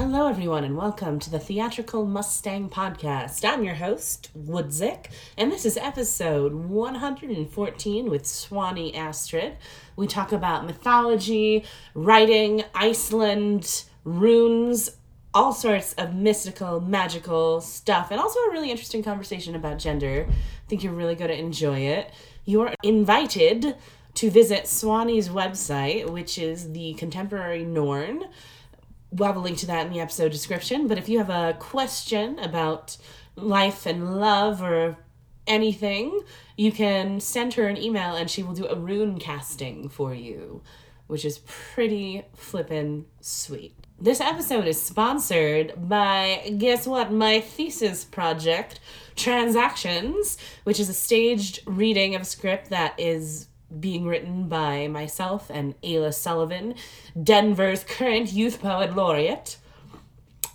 Hello, everyone, and welcome to the Theatrical Mustang Podcast. I'm your host, Woodzik, and this is episode 114 with Swanee Astrid. We talk about mythology, writing, Iceland, runes, all sorts of mystical, magical stuff, and also a really interesting conversation about gender. I think you're really going to enjoy it. You're invited to visit Swanee's website, which is the Contemporary Norn we'll have a link to that in the episode description. But if you have a question about life and love or anything, you can send her an email and she will do a rune casting for you, which is pretty flippin' sweet. This episode is sponsored by, guess what, my thesis project, Transactions, which is a staged reading of a script that is being written by myself and Ayla Sullivan, Denver's current youth poet laureate.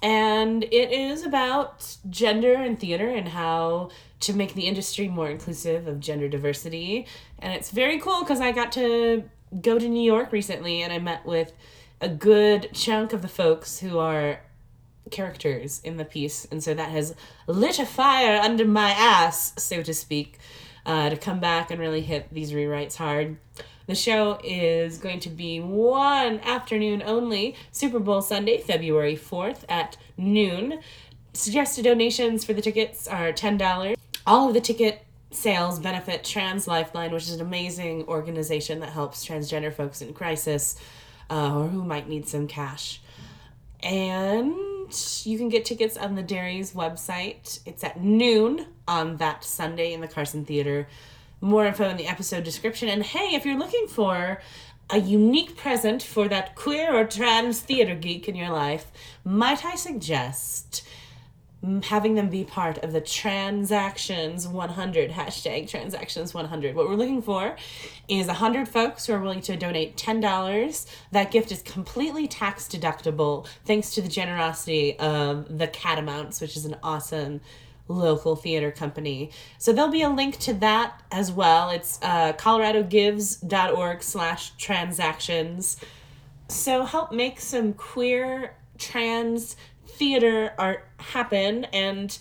And it is about gender and theater and how to make the industry more inclusive of gender diversity. And it's very cool because I got to go to New York recently and I met with a good chunk of the folks who are characters in the piece. And so that has lit a fire under my ass, so to speak uh, to come back and really hit these rewrites hard. The show is going to be one afternoon only, Super Bowl Sunday, February 4th at noon. Suggested donations for the tickets are $10. All of the ticket sales benefit Trans Lifeline, which is an amazing organization that helps transgender folks in crisis uh, or who might need some cash. And you can get tickets on the Dairies website. It's at noon on that Sunday in the Carson Theater. More info in the episode description. And hey, if you're looking for a unique present for that queer or trans theater geek in your life, might I suggest having them be part of the transactions 100 hashtag transactions 100 what we're looking for is 100 folks who are willing to donate $10 that gift is completely tax deductible thanks to the generosity of the catamounts which is an awesome local theater company. So there'll be a link to that as well. It's uh, coloradogives.org slash transactions. So help make some queer trans theater art happen. And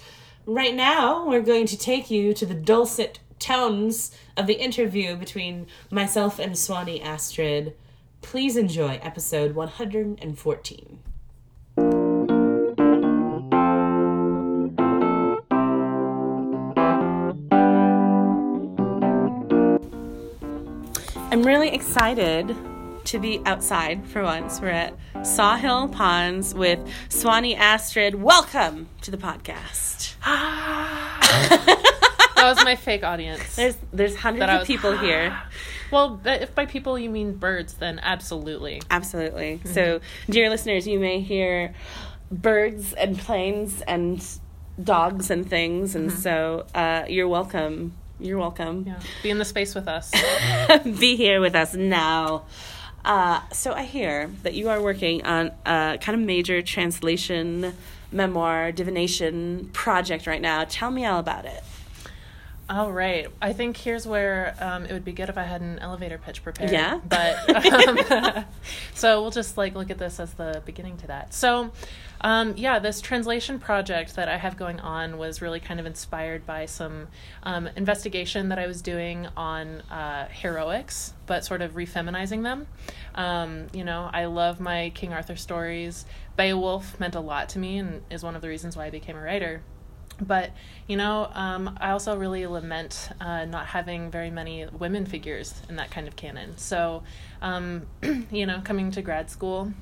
right now, we're going to take you to the dulcet tones of the interview between myself and Swanee Astrid. Please enjoy episode 114. I'm really excited to be outside for once. We're at Sawhill Ponds with Swanee Astrid. Welcome to the podcast. that was my fake audience. There's there's hundreds of people here. Well, if by people you mean birds, then absolutely. Absolutely. Mm-hmm. So, dear listeners, you may hear birds and planes and dogs and things, and mm-hmm. so uh, you're welcome. You're welcome. Yeah. Be in the space with us. Be here with us now. Uh, so I hear that you are working on a kind of major translation, memoir, divination project right now. Tell me all about it. All right. I think here's where um, it would be good if I had an elevator pitch prepared. Yeah. But um, so we'll just like look at this as the beginning to that. So, um, yeah, this translation project that I have going on was really kind of inspired by some um, investigation that I was doing on uh, heroics, but sort of refeminizing them. Um, you know, I love my King Arthur stories. Beowulf meant a lot to me and is one of the reasons why I became a writer but you know um, i also really lament uh, not having very many women figures in that kind of canon so um, you know coming to grad school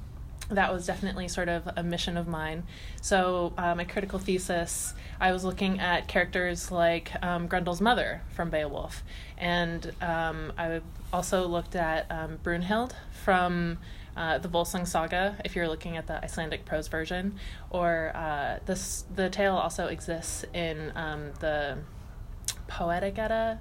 that was definitely sort of a mission of mine. So uh, my critical thesis i was looking at characters like um, grendel's mother from beowulf. And um, i also looked at um, brunhild from uh, the Volsung Saga, if you're looking at the Icelandic prose version, or uh, this the tale also exists in um, the Poetic Edda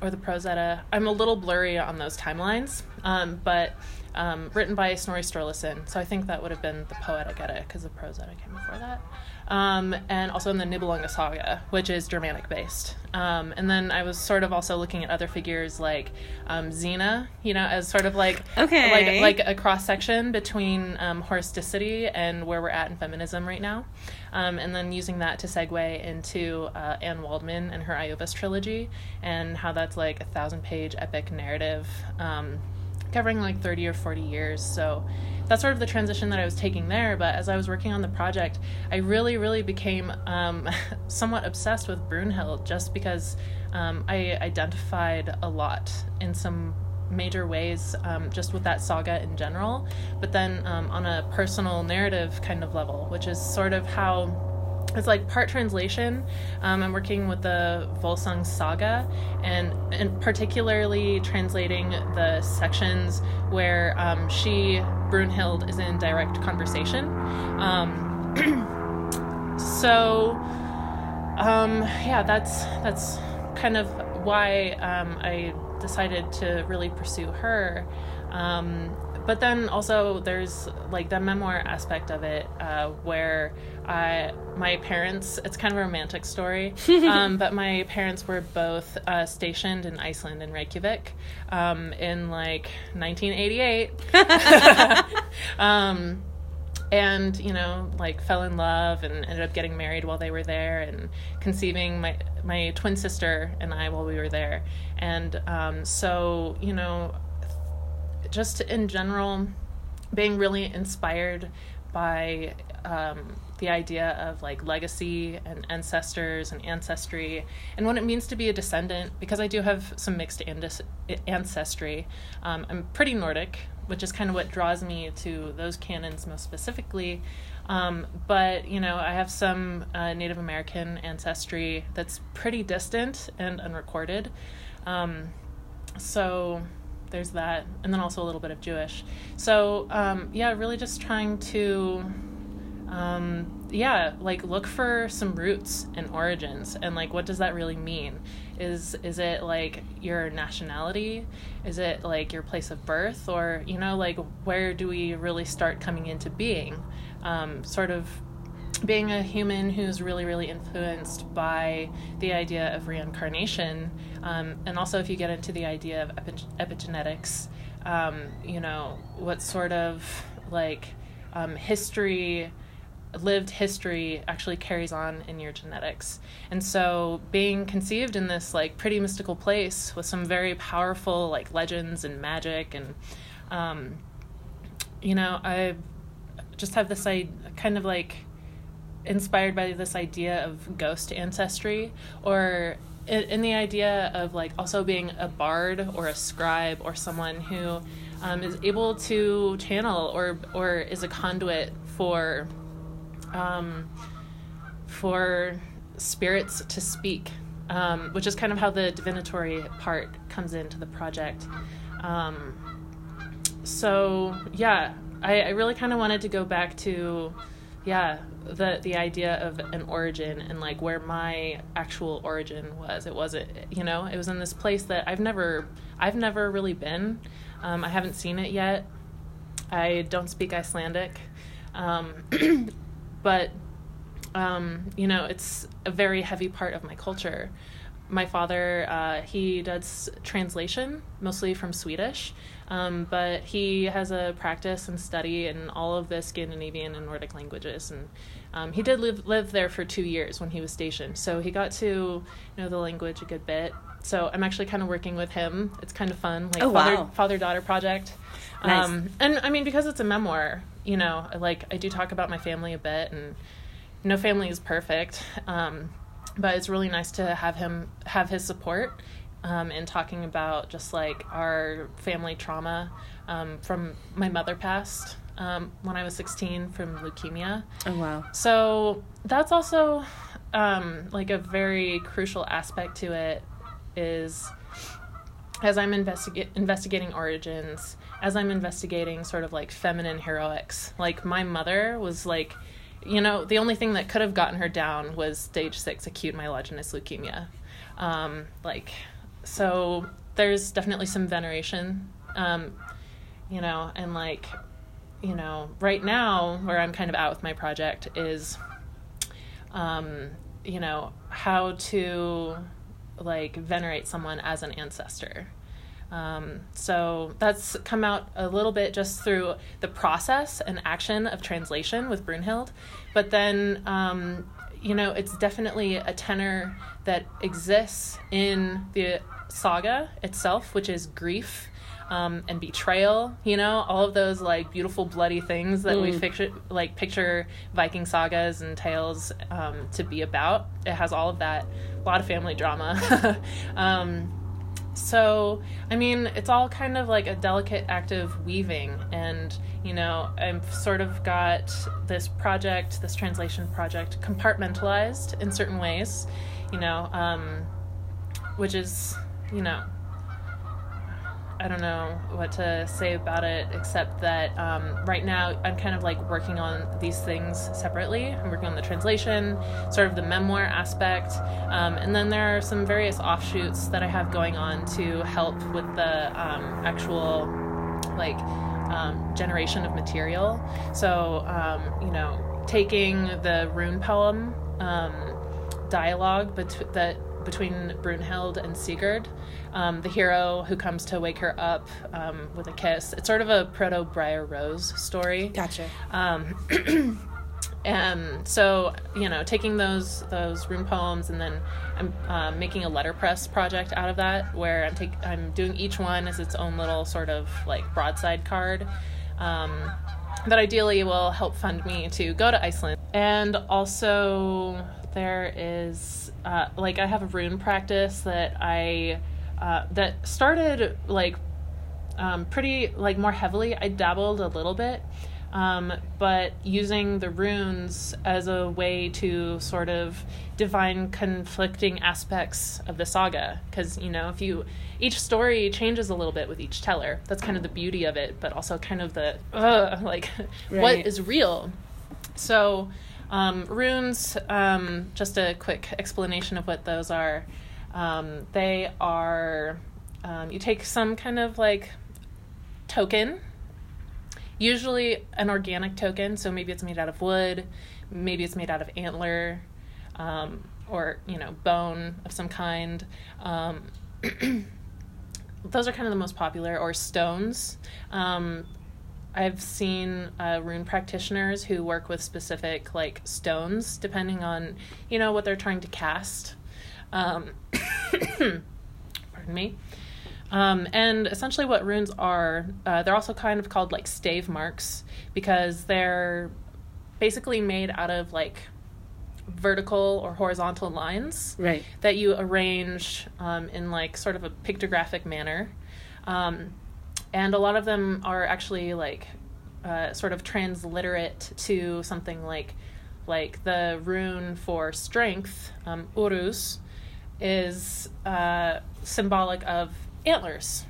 or the Prose Edda. I'm a little blurry on those timelines, um, but um, written by Snorri Sturluson. So I think that would have been the Poetic Edda because the prose Edda came before that. Um, and also in the Nibelunga Saga, which is Germanic based. Um, and then I was sort of also looking at other figures like um, Xena, you know, as sort of like okay. like like a cross section between um, Horasticity and where we're at in feminism right now. Um, and then using that to segue into uh, Anne Waldman and her Iovis trilogy and how that's like a thousand page epic narrative um, covering like 30 or 40 years. So that's sort of the transition that I was taking there. But as I was working on the project, I really, really became um, somewhat obsessed with Brunhild just because um, I identified a lot in some major ways um, just with that saga in general, but then um, on a personal narrative kind of level, which is sort of how it's like part translation. Um, I'm working with the Volsung saga, and and particularly translating the sections where um, she Brunhild is in direct conversation. Um, so, um, yeah, that's that's kind of why um, I decided to really pursue her. Um, but then also there's like the memoir aspect of it uh, where I, my parents it's kind of a romantic story um, but my parents were both uh, stationed in iceland in reykjavik um, in like 1988 um, and you know like fell in love and ended up getting married while they were there and conceiving my my twin sister and i while we were there. And um, so you know just in general, being really inspired by um, the idea of like legacy and ancestors and ancestry and what it means to be a descendant because I do have some mixed ancestry. Um, I'm pretty Nordic, which is kind of what draws me to those canons most specifically. Um, but you know, I have some uh, Native American ancestry that's pretty distant and unrecorded. Um, so there's that, and then also a little bit of Jewish. So um, yeah, really just trying to, um, yeah, like look for some roots and origins, and like what does that really mean? Is is it like your nationality? Is it like your place of birth, or you know, like where do we really start coming into being? Um, sort of being a human who's really, really influenced by the idea of reincarnation, um, and also if you get into the idea of epi- epigenetics, um, you know, what sort of like um, history, lived history actually carries on in your genetics. And so being conceived in this like pretty mystical place with some very powerful like legends and magic and, um, you know, I just have this I kind of like inspired by this idea of ghost ancestry or in, the idea of like also being a bard or a scribe or someone who um, is able to channel or or is a conduit for um, for spirits to speak um, which is kind of how the divinatory part comes into the project. Um, so yeah I, I really kind of wanted to go back to yeah the the idea of an origin and like where my actual origin was. It wasn't you know it was in this place that i've never i've never really been. Um, i haven't seen it yet. I don't speak icelandic. Um, but um, you know it's a very heavy part of my culture. My father uh, he does translation mostly from swedish. Um, but he has a practice and study in all of the Scandinavian and Nordic languages, and um, he did live live there for two years when he was stationed. So he got to know the language a good bit. So I'm actually kind of working with him. It's kind of fun, like oh, father wow. father daughter project. Nice. Um, and I mean, because it's a memoir, you know, like I do talk about my family a bit, and no family is perfect. Um, but it's really nice to have him have his support um, and talking about just like our family trauma um, from my mother passed um, when I was 16 from leukemia. Oh, wow. So that's also um, like a very crucial aspect to it is as I'm investiga- investigating origins, as I'm investigating sort of like feminine heroics, like my mother was like, you know, the only thing that could have gotten her down was stage six acute myelogenous leukemia. Um, like so there's definitely some veneration um, you know, and like, you know, right now where I'm kind of out with my project is, um, you know, how to like venerate someone as an ancestor. Um, so that's come out a little bit just through the process and action of translation with Brunhild. But then, um, you know, it's definitely a tenor that exists in the saga itself, which is grief. Um, and betrayal, you know, all of those like beautiful bloody things that mm. we picture, like picture Viking sagas and tales um, to be about. It has all of that, a lot of family drama. um, so, I mean, it's all kind of like a delicate act of weaving. And, you know, I've sort of got this project, this translation project, compartmentalized in certain ways, you know, um, which is, you know, I don't know what to say about it except that um, right now I'm kind of like working on these things separately. I'm working on the translation, sort of the memoir aspect, um, and then there are some various offshoots that I have going on to help with the um, actual like um, generation of material. So, um, you know, taking the rune poem um, dialogue bet- that between Brunhild and Sigurd, um, the hero who comes to wake her up um, with a kiss. It's sort of a proto Briar Rose story. Gotcha. Um, and so you know, taking those those rune poems and then I'm uh, making a letterpress project out of that, where I'm take I'm doing each one as its own little sort of like broadside card. Um, that ideally will help fund me to go to Iceland. And also, there is uh, like I have a rune practice that I uh, that started like um, pretty like more heavily. I dabbled a little bit, um, but using the runes as a way to sort of divine conflicting aspects of the saga. Because you know, if you each story changes a little bit with each teller. That's kind of the beauty of it, but also kind of the uh, like right. what is real. So. Um, runes, um, just a quick explanation of what those are. Um, they are, um, you take some kind of like token, usually an organic token, so maybe it's made out of wood, maybe it's made out of antler, um, or, you know, bone of some kind. Um, those are kind of the most popular, or stones. I've seen uh, rune practitioners who work with specific like stones, depending on you know what they're trying to cast. Um, pardon me. Um, and essentially, what runes are, uh, they're also kind of called like stave marks because they're basically made out of like vertical or horizontal lines right. that you arrange um, in like sort of a pictographic manner. Um, and a lot of them are actually like uh, sort of transliterate to something like like the rune for strength, um, urus, is uh, symbolic of antlers.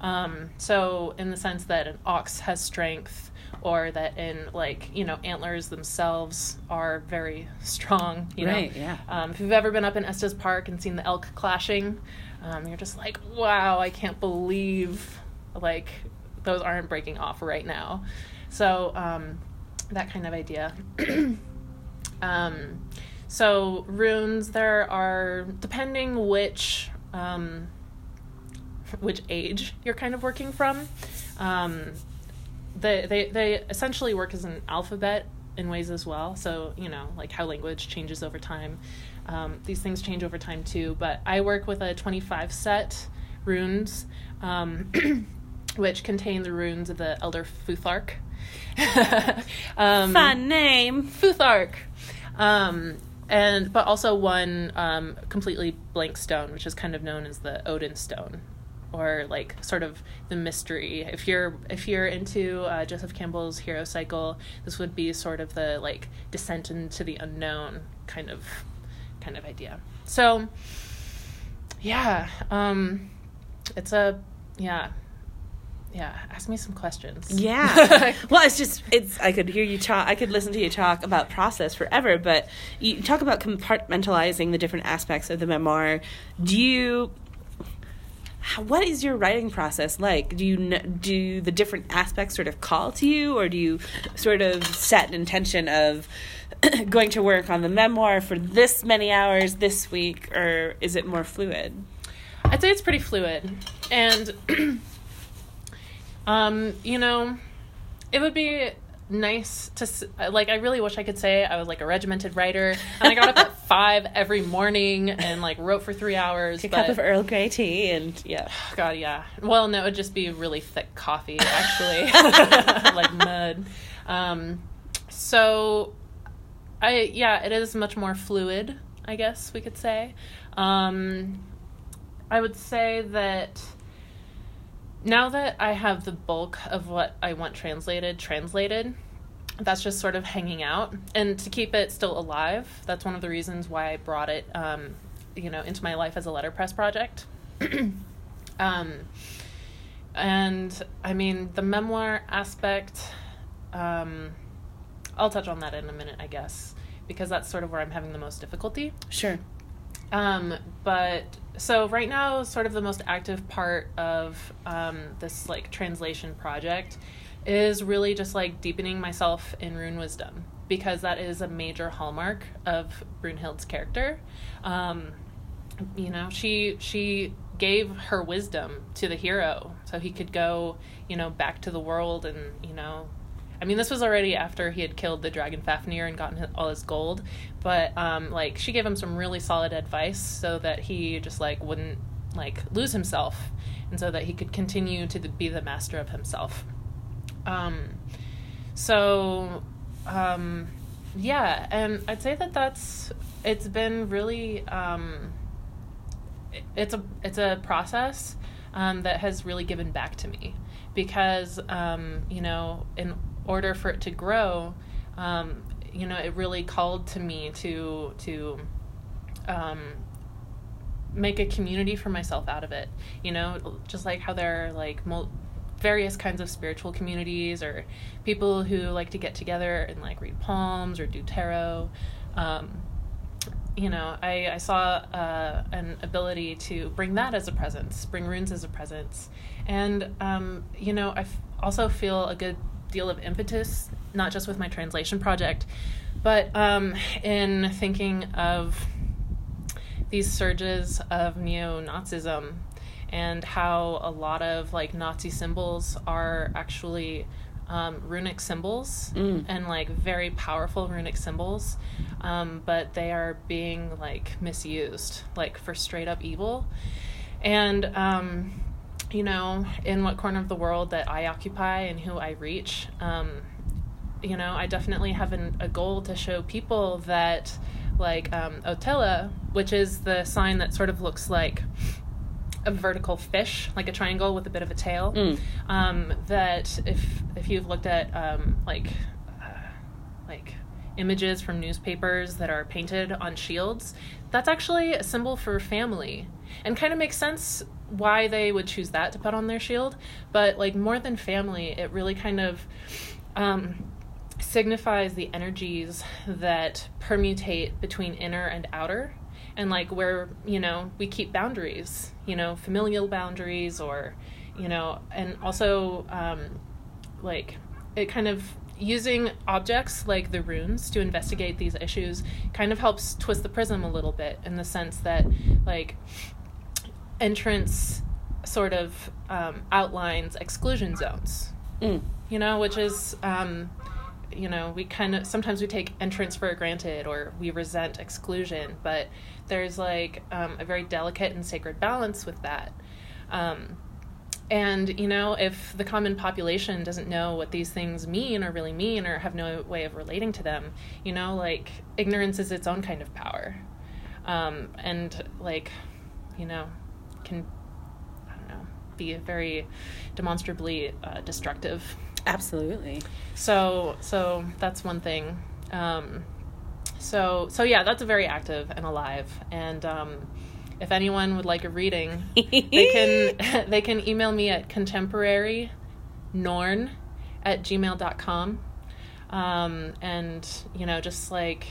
Um, so, in the sense that an ox has strength, or that in like you know antlers themselves are very strong. You right. Know? Yeah. Um, if you've ever been up in Estes Park and seen the elk clashing, um, you're just like, wow, I can't believe like those aren't breaking off right now. So um, that kind of idea. um, so runes, there are depending which um, which age you're kind of working from. Um, they, they they essentially work as an alphabet in ways as well. So you know, like how language changes over time. Um, these things change over time too. But I work with a 25 set runes, um, which contain the runes of the Elder Futhark. um, Fun name, Futhark. Um, and but also one um, completely blank stone, which is kind of known as the Odin stone, or like sort of the mystery. If you're if you're into uh, Joseph Campbell's hero cycle, this would be sort of the like descent into the unknown kind of kind of idea. So yeah, um, it's a yeah yeah ask me some questions yeah well it's just it's i could hear you talk i could listen to you talk about process forever but you talk about compartmentalizing the different aspects of the memoir do you how, what is your writing process like? Do you do the different aspects sort of call to you, or do you sort of set an intention of going to work on the memoir for this many hours this week, or is it more fluid? I'd say it's pretty fluid, and um, you know, it would be nice to like i really wish i could say i was like a regimented writer and i got up at five every morning and like wrote for three hours a cup of earl grey tea and yeah. God yeah. Well no it would just be really thick coffee actually. Like mud. Um so i yeah it is much more fluid i guess we could say. Um i would say that now that I have the bulk of what I want translated translated, that's just sort of hanging out. And to keep it still alive, that's one of the reasons why I brought it, um, you know, into my life as a letterpress project. um, and I mean, the memoir aspect, um, I'll touch on that in a minute, I guess, because that's sort of where I'm having the most difficulty. Sure. Um, but so right now, sort of the most active part of um, this like translation project is really just like deepening myself in rune wisdom because that is a major hallmark of Brunhild's character. Um, you know, she she gave her wisdom to the hero so he could go, you know, back to the world and you know I mean, this was already after he had killed the dragon Fafnir and gotten all his gold, but um, like she gave him some really solid advice so that he just like wouldn't like lose himself, and so that he could continue to be the master of himself. Um, so, um, yeah, and I'd say that that's it's been really um, it's a it's a process um, that has really given back to me because um, you know in order for it to grow, um, you know, it really called to me to to um, make a community for myself out of it. You know, just like how there are like mul- various kinds of spiritual communities or people who like to get together and like read palms or do tarot. Um, you know, I, I saw uh, an ability to bring that as a presence, bring runes as a presence. And, um, you know, I f- also feel a good deal of impetus, not just with my translation project, but um, in thinking of these surges of neo Nazism and how a lot of like Nazi symbols are actually um, runic symbols mm. and like very powerful runic symbols, um, but they are being like misused, like for straight up evil. And um, you know, in what corner of the world that I occupy and who I reach. Um, you know, I definitely have an, a goal to show people that, like um, Othala, which is the sign that sort of looks like a vertical fish, like a triangle with a bit of a tail. Mm. Um, that if if you've looked at um, like uh, like images from newspapers that are painted on shields, that's actually a symbol for family, and kind of makes sense why they would choose that to put on their shield, but like more than family, it really kind of um, signifies the energies that permutate between inner and outer, and like where you know we keep boundaries, you know, familial boundaries, or you know, and also um, like it kind of using objects like the runes to investigate these issues kind of helps twist the prism a little bit in the sense that like entrance sort of um, outlines exclusion zones. Mm. You know, which is, um, you know, we kind of sometimes we take entrance for granted or we resent exclusion, but there's like um, a very delicate and sacred balance with that. Um, and you know, if the common population doesn't know what these things mean or really mean or have no way of relating to them, you know, like ignorance is its own kind of power. Um, and like, you know, can I don't know be very demonstrably uh, destructive. Absolutely. So so that's one thing. Um, so so yeah, that's very active and alive. And um, if anyone would like a reading, they can they can email me at contemporary norn at gmail.com um, and you know just like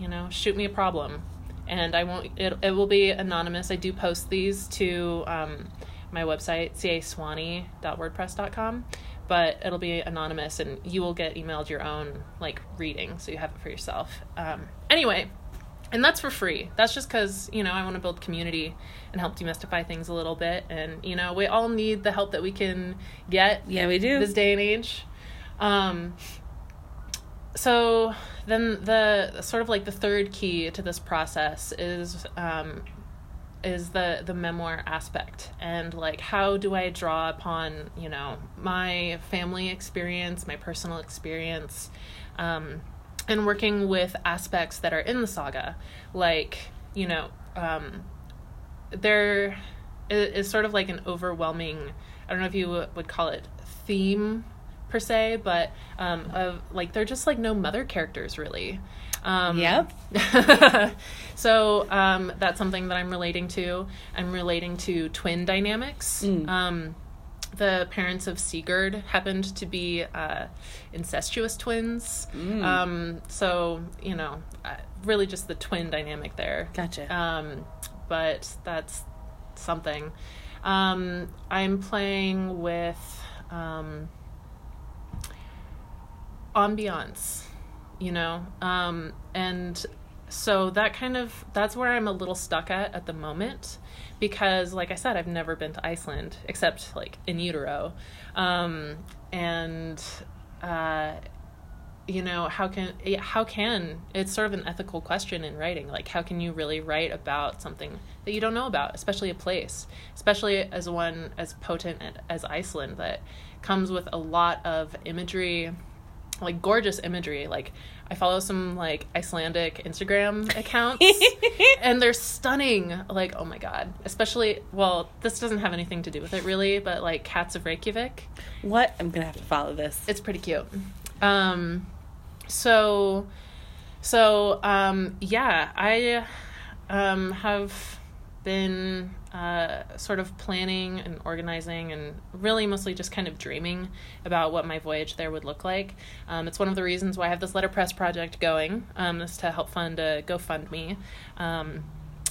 you know shoot me a problem and I won't. It it will be anonymous. I do post these to um, my website caswanee.wordpress.com, but it'll be anonymous, and you will get emailed your own like reading, so you have it for yourself. Um, anyway, and that's for free. That's just because you know I want to build community and help demystify things a little bit, and you know we all need the help that we can get. Yeah, we do. This day and age. Um, so then the sort of like the third key to this process is um, is the the memoir aspect and like how do I draw upon you know my family experience, my personal experience. Um, and working with aspects that are in the saga like you know um, there is sort of like an overwhelming i don't know if you would call it theme per se but um, of like they're just like no mother characters really um, Yep. so um, that's something that i'm relating to i'm relating to twin dynamics Mm. um, the parents of Sigurd happened to be uh, incestuous twins. Mm. Um, so, you know, uh, really just the twin dynamic there. Gotcha. Um, but that's something. Um, I'm playing with um, ambiance, you know, um, and so that kind of that's where I'm a little stuck at at the moment because, like I said, I've never been to Iceland except like in utero, um, and. Uh, you know how can how can it's sort of an ethical question in writing like how can you really write about something that you don't know about especially a place especially as one as potent as iceland that comes with a lot of imagery like gorgeous imagery like i follow some like icelandic instagram accounts and they're stunning like oh my god especially well this doesn't have anything to do with it really but like cats of reykjavik what? I'm gonna have to follow this. it's pretty cute. Um, so, so um, yeah, I um, have been uh, sort of planning and organizing and really mostly just kind of dreaming about what my voyage there would look like. Um, it's one of the reasons why I have this letterpress project going, um, is to help fund a GoFundMe. Um,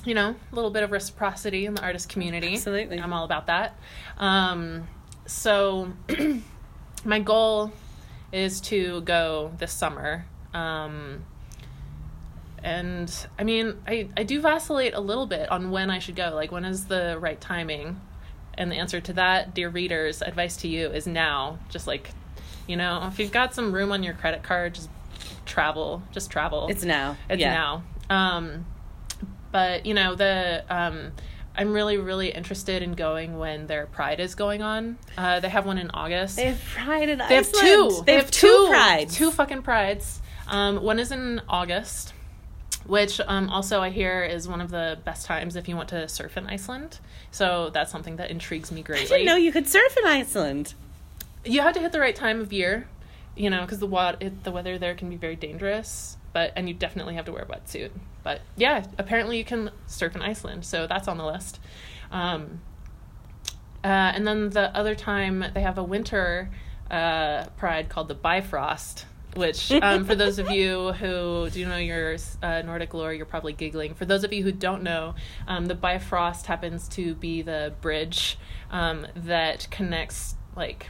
you know, a little bit of reciprocity in the artist community. Absolutely. I'm all about that. Um, so, my goal is to go this summer. Um, and I mean, I, I do vacillate a little bit on when I should go. Like, when is the right timing? And the answer to that, dear readers, advice to you is now. Just like, you know, if you've got some room on your credit card, just travel. Just travel. It's now. It's Yeah. now. Um, but you know the um, I'm really really interested in going when their Pride is going on. Uh, they have one in August. They have pride in They have Iceland. two. They, have two prides. Two fucking prides. Um, one is in August, which um, also I hear is one of the best times if you want to surf in Iceland. So that's something that intrigues me greatly. I didn't know you could surf in Iceland. you have to hit the right time of year, you know, because the wa- it, the weather there can be very dangerous. But and you definitely have to wear a wetsuit. But yeah, apparently you can surf in Iceland, so that's on the list. Um, uh, and then the other time they have a winter uh, pride called the Bifrost, which um, for those of you who do know your uh, Nordic lore, you're probably giggling. For those of you who don't know, um, the Bifrost happens to be the bridge um, that connects like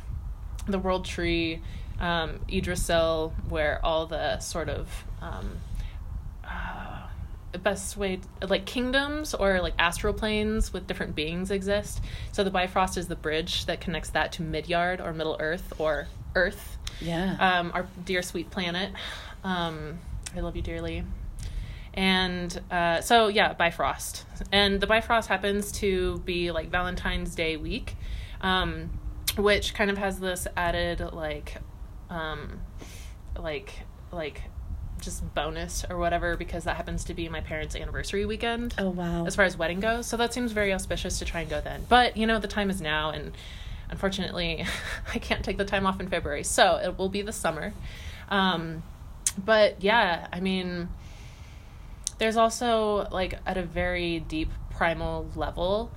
the World Tree, um, Yggdrasil, where all the sort of um, uh, best way like kingdoms or like astral planes with different beings exist. So the Bifrost is the bridge that connects that to Midyard or Middle Earth or Earth, Yeah. um, our dear sweet planet. Um, I love you dearly. And uh, so yeah, Bifrost, and the Bifrost happens to be like Valentine's Day week, um, which kind of has this added like, um, like like just bonus or whatever because that happens to be my parents' anniversary weekend oh wow. as far as wedding goes. So that seems very auspicious to try and go then. But you know, the time is now, and unfortunately, I can't take the time off in February, so it will be the summer. Um, but yeah, I mean, there's also like at a very deep primal level.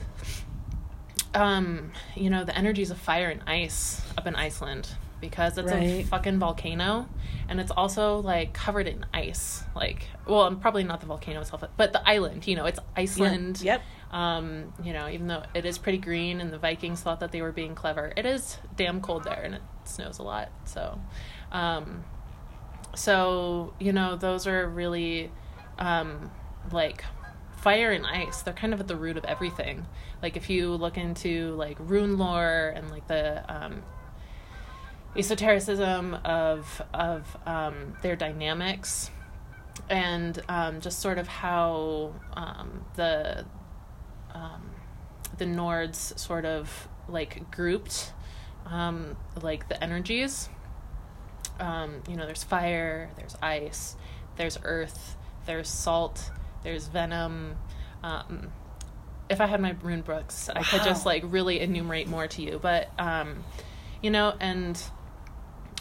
Um, you know, the energies of fire and ice up in Iceland. Because it's a fucking volcano and it's also like covered in ice. Like, well, probably not the volcano itself, but the island, you know, it's Iceland. Yep. Um, you know, even though it is pretty green and the Vikings thought that they were being clever, it is damn cold there and it snows a lot. So, um, so you know, those are really um, like fire and ice. They're kind of at the root of everything. Like if you look into like rune lore and like the um, esotericism of of um, their dynamics and um, just sort of how um, the um, the Nords sort of like grouped um, like the energies. Um, you know, there's fire, there's ice, there's earth, there's salt, there's venom. Um, if I had my rune books, I could just like really enumerate more to you, but um, you know, and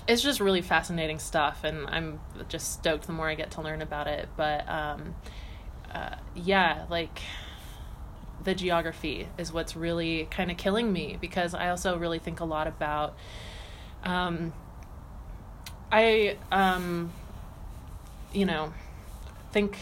it's just really fascinating stuff, and I'm just stoked the more I get to learn about it. But um, uh, yeah, like the geography is what's really kind of killing me because I also really think a lot about. Um, I, um, you know, think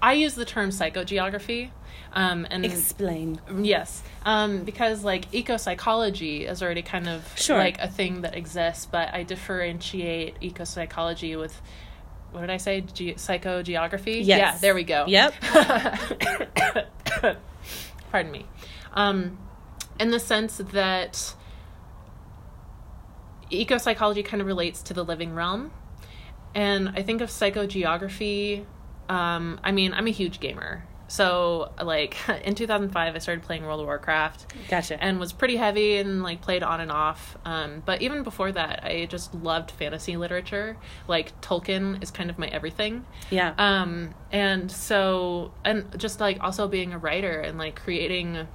I use the term psychogeography, um, and Explain. Yes, um, because like eco psychology is already kind of Sure. like a thing that exists, but I differentiate eco psychology with what did I say? Ge- psychogeography. Yes. Yeah, there we go. Yep. Pardon me. Um, in the sense that eco psychology kind of relates to the living realm, and I think of psychogeography. Um, I mean, I'm a huge gamer. So, like, in 2005, I started playing World of Warcraft Gotcha. and was pretty heavy and like played on and off. Um, but even before that, I just loved fantasy literature. Like Tolkien is kind of my everything. yeah. Um, and so, and just like also being a writer and like creating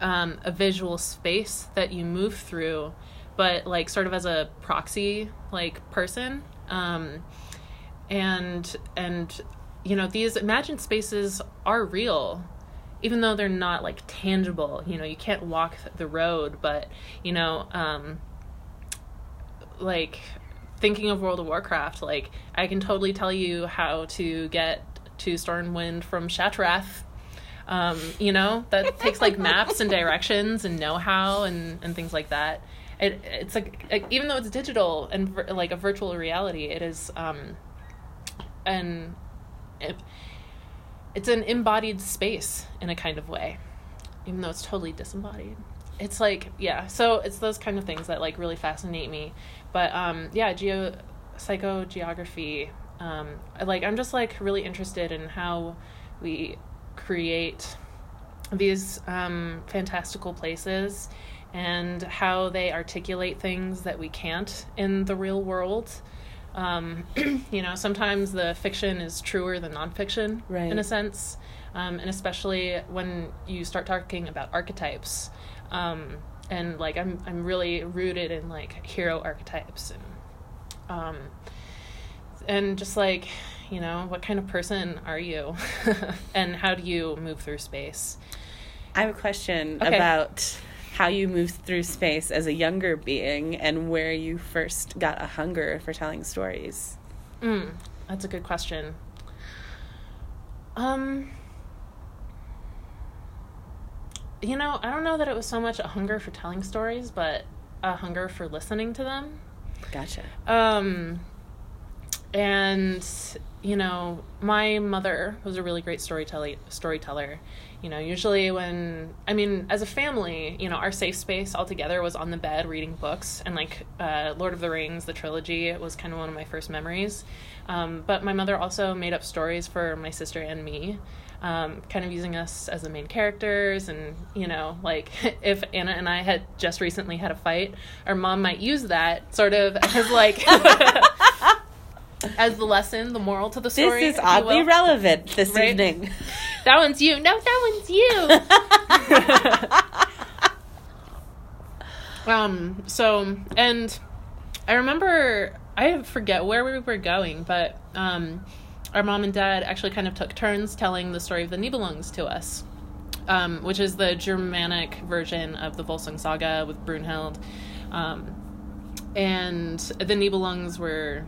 um, a visual space that you move through, but like sort of as a proxy like person. Um, and and you know these imagined spaces are real even though they're not like tangible. You know you can't walk the road but you know um like thinking of world of warcraft like i can totally tell you how to get to stormwind from Shattrath. Um you know that takes like maps and directions and know-how and and things like that. It it's like, like even though it's digital and like a virtual reality it is um and it, it's an embodied space in a kind of way even though it's totally disembodied. It's like yeah so it's those kind of things that like really fascinate me. But um yeah geo psychogeography um like i'm just like really interested in how we create these um fantastical places and how they articulate things that we can't in the real world um, you know, sometimes the fiction is truer than nonfiction Right. in a sense, um, and especially when you start talking about archetypes. Um, and like I'm, I'm really rooted in like hero archetypes and, um, and just like, you know, what kind of person are you, and how do you move through space? I have a question Okay. about how you moved through space as a younger being and where you first got a hunger for telling stories. Mm, that's a good question. Um, you know, I don't know that it was so much a hunger for telling stories, but a hunger for listening to them. Gotcha. Um, and you know, my mother was a really great storyteller. You know, usually when I mean, as a family, you know, our safe space altogether was on the bed reading books, and like uh, Lord of the Rings, the trilogy, it was kind of one of my first memories. Um, but my mother also made up stories for my sister and me. Um, kind of using us as the main characters, and you know, like if Anna and I had just recently had a fight, our mom might use that sort of as like as the lesson, the moral to the story. This is oddly relevant this Right? evening. That one's you. No, that one's you. um. So, and I remember I forget where we were going, but um, our mom and dad actually kind of took turns telling the story of the Nibelungs to us, um, which is the Germanic version of the Volsung Saga with Brunhild. Um, and the Nibelungs were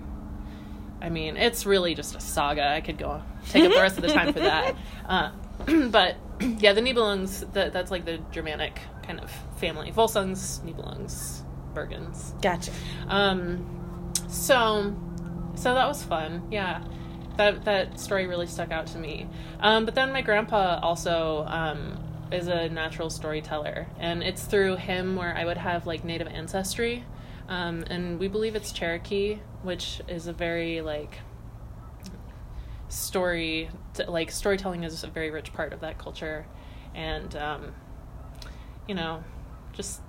I mean, it's really just a saga. I could go take up the rest of the time for that. Uh, but yeah, the Nibelungs, that, that's like the Germanic kind of family. Volsungs, Nibelungs, Bergens. Gotcha. Um, so, so that was fun. Yeah, that that story really stuck out to me. Um, but then my grandpa also um, is a natural storyteller, and it's through him where I would have like native ancestry, um, and we believe it's Cherokee, which is a very like story like storytelling is a very rich part of that culture. And um, you know just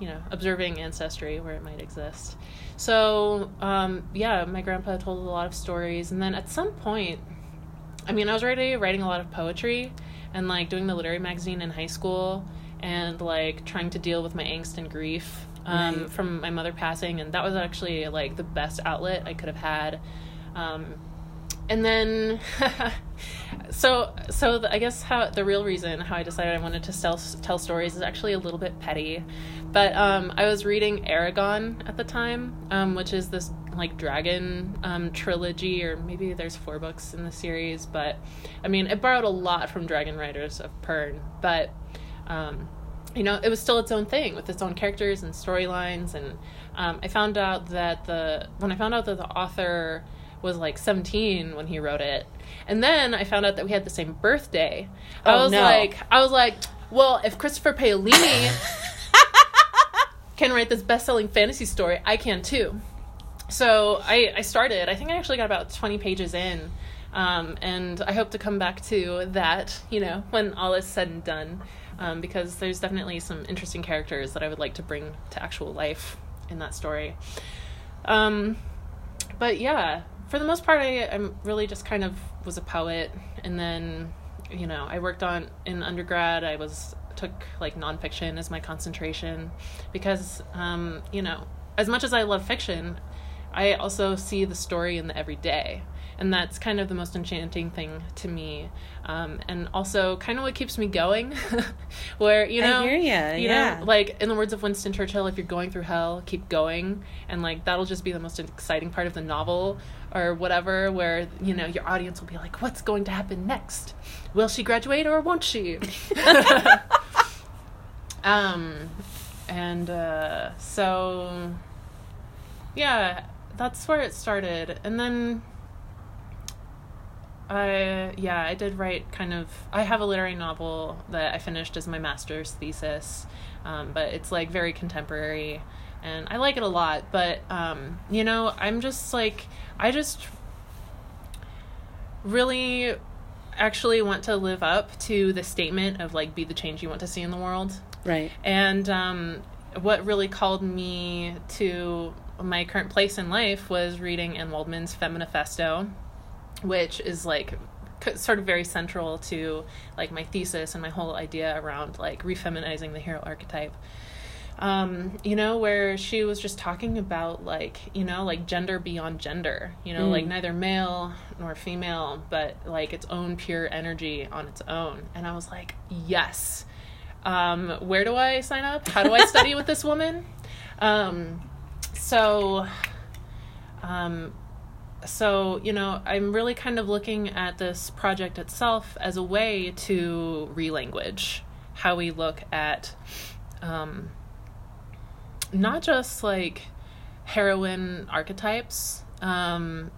you know observing ancestry where it might exist. So um, yeah my grandpa told a lot of stories. And then at some point i mean i was already writing a lot of poetry and like doing the literary magazine in high school and like trying to deal with my angst and grief um, Right. from my mother passing and that was actually like the best outlet i could have had um, and then so so the, i guess how the real reason how i decided i wanted to tell tell stories is actually a little bit petty but um, i was reading Eragon at the time um, which is this like dragon um, trilogy or maybe there's four books in the series but i mean it borrowed a lot from dragon riders of pern but um, you know, it was still its own thing with its own characters and storylines. And um, I found out that the when I found out that the author was like 17 when he wrote it, and then I found out that we had the same birthday. I Oh, was no. like, I was like, well, if Christopher Paolini can write this best-selling fantasy story, I can too. So I, I started. I think I actually got about 20 pages in. Um, and I hope to come back to that, you know, when all is said and done, um, because there's definitely some interesting characters that I would like to bring to actual life in that story. Um, but yeah, for the most part, I, I'm really just kind of was a poet, and then, you know, I worked on in undergrad. I was took like nonfiction as my concentration because, um, you know, as much as I love fiction, I also see the story in the everyday. And that's kind of the most enchanting thing to me. Um, and also kind of what keeps me going. Where, you I know, hear ya, you yeah. know, like in the words of Winston Churchill, if you're going through hell, keep going. And like that'll just be the most exciting part of the novel or whatever, where, you know, your audience will be like, what's going to happen next? Will she graduate or won't she? um, and uh, so, yeah, that's where it started. And then I yeah, I did write kind of. I have a literary novel that I finished as my master's thesis, um, but it's like very contemporary, and I like it a lot. But um, you know, I'm just like I just really actually want to live up to the statement of like be the change you want to see in the world. Right. And um, what really called me to my current place in life was reading Anne Waldman's Feminafesto, which is like sort of very central to like my thesis and my whole idea around like refeminizing the hero archetype. Um, you know, where she was just talking about like, you know, like gender beyond gender, you know, like neither male nor female, but like its own pure energy on its own. And I was like, yes. Um, where do I sign up? How do I study with this woman? Um, so, um, so you know, I'm really kind of looking at this project itself as a way to relanguage how we look at, um, not just like heroine archetypes, um,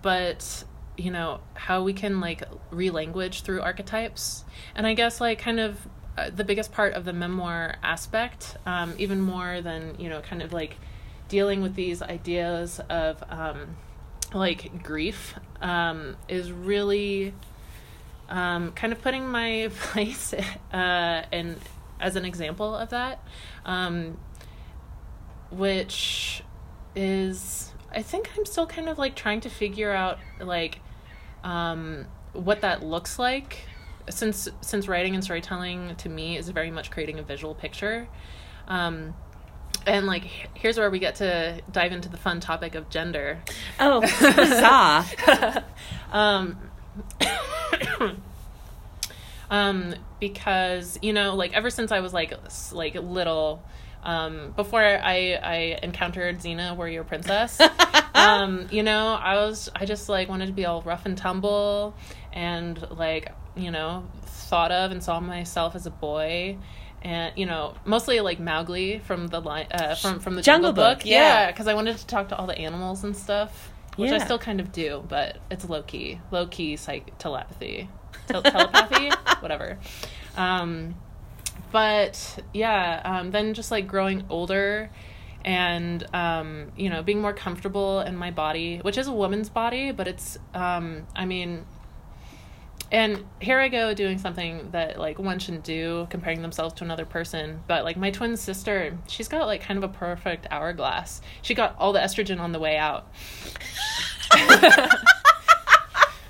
but you know how we can like relanguage through archetypes. And i guess like kind of uh, the biggest part of the memoir aspect um, even more than you know kind of like dealing with these ideas of um, like grief um, is really um, kind of putting my place uh, in as an example of that um, which is I think I'm still kind of like trying to figure out like um, what that looks like since since writing and storytelling to me is very much creating a visual picture. Um, and like here's where we get to dive into the fun topic of gender. Oh, huzzah. um, um, because you know, like ever since I was like like little, um, before I I encountered Xena, Warrior Princess. um, you know, I was I just like wanted to be all rough and tumble, and like you know thought of and saw myself as a boy. And you know, mostly like Mowgli from the line uh, from from the Jungle Jungle, Book, Book, yeah. because I wanted to talk to all the animals and stuff, which I still kind of do, but it's low key, low key psych telepathy, Tel- telepathy, whatever. Um, but yeah, um, then just like growing older and um, you know being more comfortable in my body, which is a woman's body, but it's um, I mean. And here I go doing something that like one shouldn't do, comparing themselves to another person. But like my twin sister, she's got like kind of a perfect hourglass. She got all the estrogen on the way out.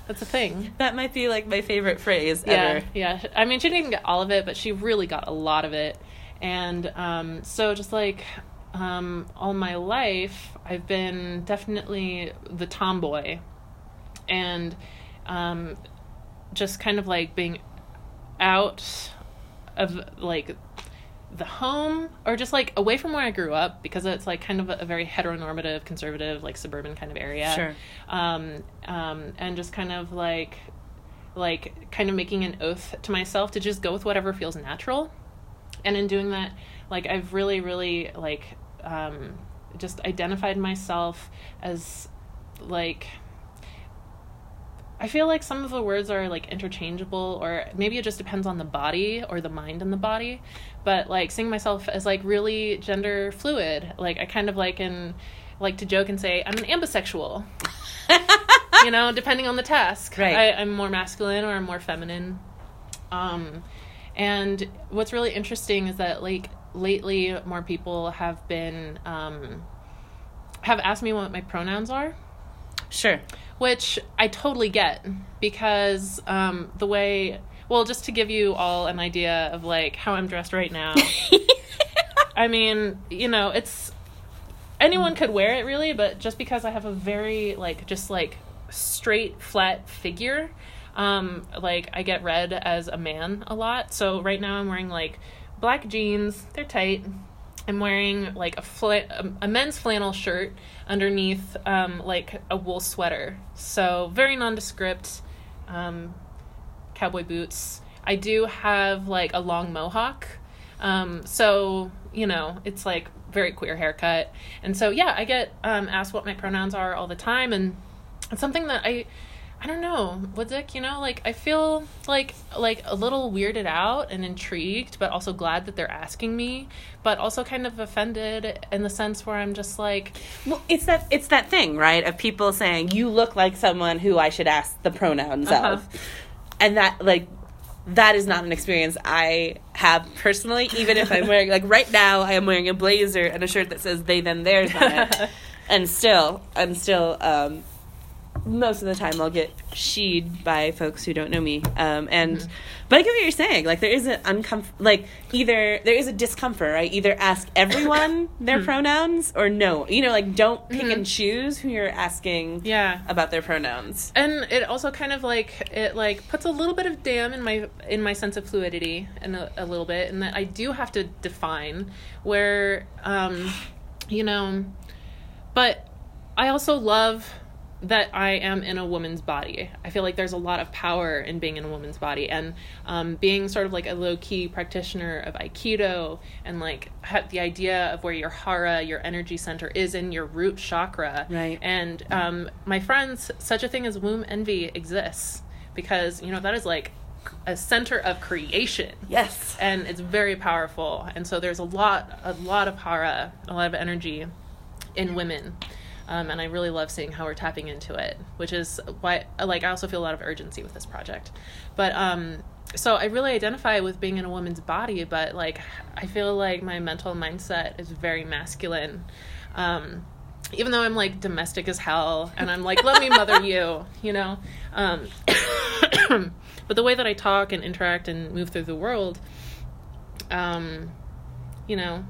That's a thing. That might be like my favorite phrase Yeah, ever. yeah. I mean, she didn't get all of it, but she really got a lot of it. And um, so, just like um, all my life, I've been definitely the tomboy, and um, just kind of like being out of like the home or just like away from where I grew up because it's like kind of a, a very heteronormative, conservative, like suburban kind of area. Sure. Um, um, and just kind of like, like kind of making an oath to myself to just go with whatever feels natural. And in doing that, like I've really, really like, um, just identified myself as like I feel like some of the words are like interchangeable, or maybe it just depends on the body or the mind and the body. But like seeing myself as like really gender fluid, like I kind of like and like to joke and say I'm an ambisexual. you know, depending on the task. Right. I, I'm more masculine or I'm more feminine. Um, and what's really interesting is that like lately more people have been um, have asked me what my pronouns are Sure. which I totally get because um, the way, well, just to give you all an idea of like how I'm dressed right now. I mean, you know, it's anyone could wear it really, but just because I have a very like just like straight flat figure, um, like I get read as a man a lot. So right now I'm wearing like black jeans, they're tight. I'm wearing like a fla- a- a men's flannel shirt underneath um, like a wool sweater. So very nondescript. Um, cowboy boots. I do have like a long mohawk. Um, so, you know, it's like very queer haircut. And so, yeah, I get um, asked what my pronouns are all the time. And it's something that I, I don't know, Woodzik, you know, like I feel like like a little weirded out and intrigued, but also glad that they're asking me, but also kind of offended in the sense where I'm just like, Well, it's that it's that thing, right? Of people saying you look like someone who I should ask the pronouns Uh-huh. of, and that like that is not an experience I have personally. Even if I'm wearing like right now, I am wearing a blazer and a shirt that says they them theirs on it, and still I'm still um, most of the time I'll get sheed by folks who don't know me. Um, and Mm-hmm. but I get what you're saying. Like there is an uncomfort. Like either there is a discomfort, right? Either ask everyone their Mm-hmm. pronouns or no. You know, like don't pick and choose who you're asking yeah. about their pronouns. and it also kind of like it like puts a little bit of dam in my in my sense of fluidity and a, a little bit and that i do have to define where um you know but i also love that i am in a woman's body i feel like there's a lot of power in being in a woman's body and um, being sort of like a low-key practitioner of aikido and like ha- the idea of where your hara your energy center is in your root chakra Right. and um, my friends, such a thing as womb envy exists because you know that is like a center of creation. Yes. And it's very powerful, and so there's a lot, a lot of hara, a lot of energy in women, um, and I really love seeing how we're tapping into it, which is why, like, I also feel a lot of urgency with this project. But um, so I really identify with being in a woman's body, but like, I feel like my mental mindset is very masculine. Um, even though I'm like domestic as hell and I'm like, let me mother you, you know? Um, but the way that I talk and interact and move through the world, um, you know,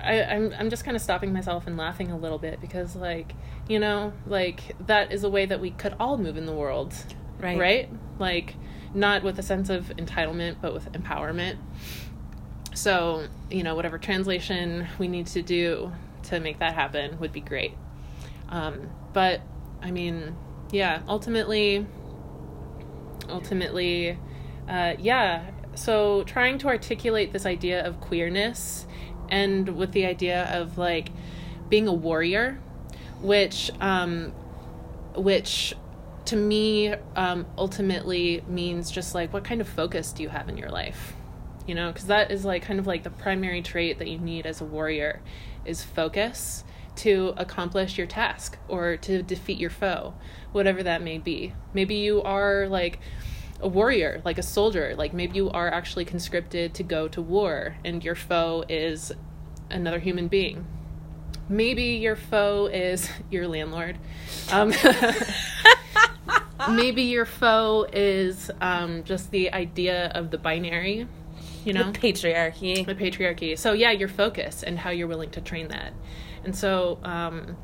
I, I'm I'm just kind of stopping myself and laughing a little bit because like, you know, like that is a way that we could all move in the world. Right. Right? Like not with a sense of entitlement, but with empowerment. So, you know, whatever translation we need to do to make that happen would be great. Um, but, I mean, yeah, ultimately, ultimately, uh, yeah. So, trying to articulate this idea of queerness and with the idea of like being a warrior, which, um, which to me um, ultimately means just like what kind of focus do you have in your life? You know because that is like kind of like the primary trait that you need as a warrior is focus to accomplish your task or to defeat your foe whatever that may be. Maybe you are like a warrior like a soldier like maybe you are actually conscripted to go to war and your foe is another human being. Maybe your foe is your landlord. Um, maybe your foe is um, just the idea of the binary you know? the patriarchy. The patriarchy. So yeah your focus and how you're willing to train that. And so um,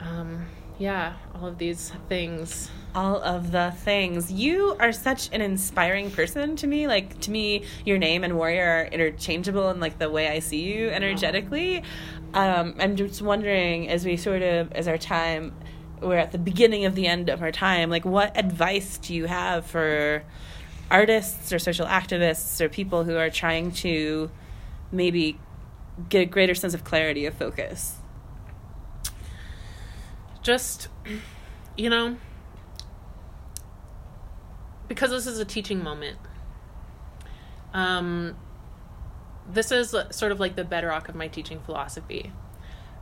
um, yeah all of these things all of the things. You are such an inspiring person to me. Like to me your name and warrior are interchangeable in like the way i see you energetically. Um, i'm just wondering as we sort of as our time we're at the beginning of the end of our time like what advice do you have for artists or social activists or people who are trying to maybe get a greater sense of clarity of focus? Just you know because this is a teaching moment um this is sort of like the bedrock of my teaching philosophy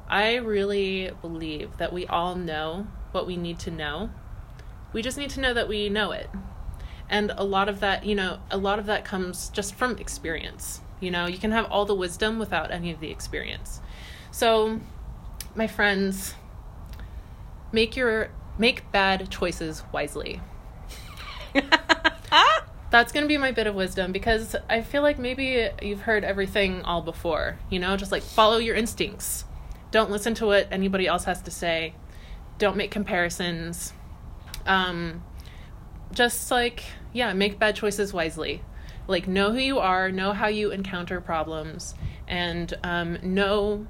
I really believe that we all know what we need to know. We just need to know that we know it. And a lot of that, you know, a lot of that comes just from experience. You know, you can have all the wisdom without any of the experience. So, my friends, make your make bad choices wisely. That's going to be my bit of wisdom because I feel like maybe you've heard everything all before, you know, just like follow your instincts don't listen to what anybody else has to say. Don't make comparisons. Um, just like, yeah, make bad choices wisely. Like, know who you are, know how you encounter problems, and um, know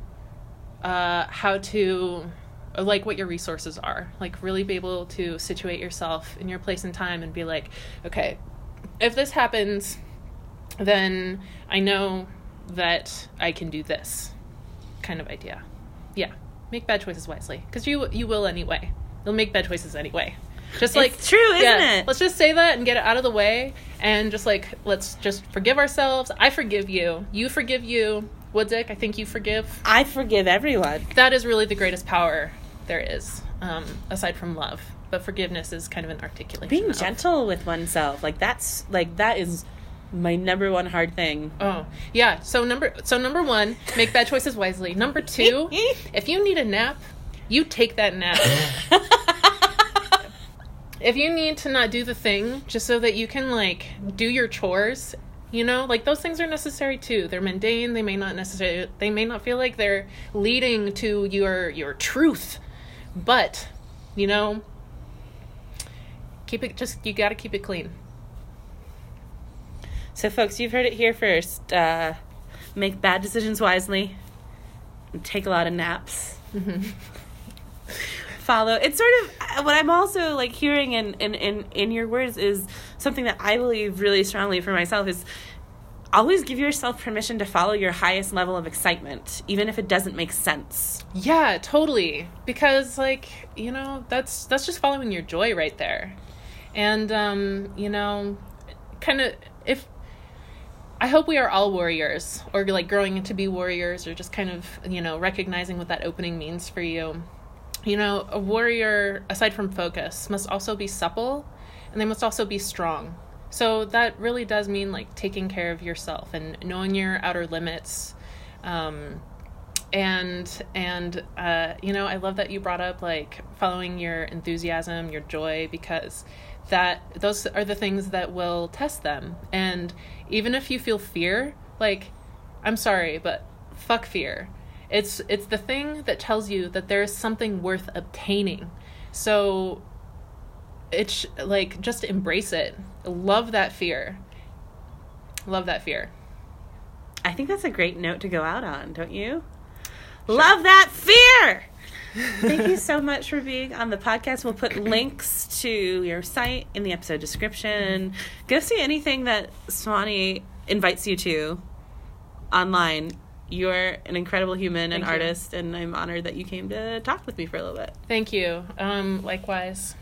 uh, how to, like, what your resources are. Like, really be able to situate yourself in your place and time and be like, okay, if this happens, then I know that I can do this kind of idea yeah, make bad choices wisely because you you will anyway. You'll make bad choices anyway. Just like it's true, isn't yeah, it? Let's just say that and get it out of the way, and just like let's just forgive ourselves. I forgive you. You forgive you. Woodzik, I think you forgive. I forgive everyone. That is really the greatest power there is, um, aside from love. But forgiveness is kind of an articulation. Being of. gentle with oneself, like that's like that is my number one hard thing. Oh, yeah. So number so number 1, make bad choices wisely. Number 2, if you need a nap, you take that nap. if you need to not do the thing just so that you can like do your chores, you know, like those things are necessary too. They're mundane, they may not necessarily they may not feel like they're leading to your your truth. But, you know, keep it just you got to keep it clean. So, folks, you've heard it here first. Uh, make bad decisions wisely. take a lot of naps. Mm-hmm. Follow. It's sort of uh, what I'm also like hearing in, in, in, in your words is something that I believe really strongly for myself is always give yourself permission to follow your highest level of excitement, even if it doesn't make sense. Yeah, totally. Because like, you know, that's that's just following your joy right there. And um, you know, kind of if I hope we are all warriors, or like growing to be warriors, or just kind of, you know, recognizing what that opening means for you. You know, a warrior, aside from focus, must also be supple and they must also be strong. So that really does mean like taking care of yourself and knowing your outer limits. Um, and and uh, you know, I love that you brought up like following your enthusiasm, your joy, because that those are the things that will test them. And even if you feel fear, like I'm sorry, but fuck fear. It's it's the thing that tells you that there's something worth obtaining. So it's like just embrace it. Love that fear. Love that fear. I think that's a great note to go out on, don't you? Love that fear. Thank you so much for being on the podcast. We'll put links to your site in the episode description. Go see anything that Swanee invites you to online. You're an incredible human and you. artist, and I'm honored that you came to talk with me for a little bit. Thank you. Um, likewise.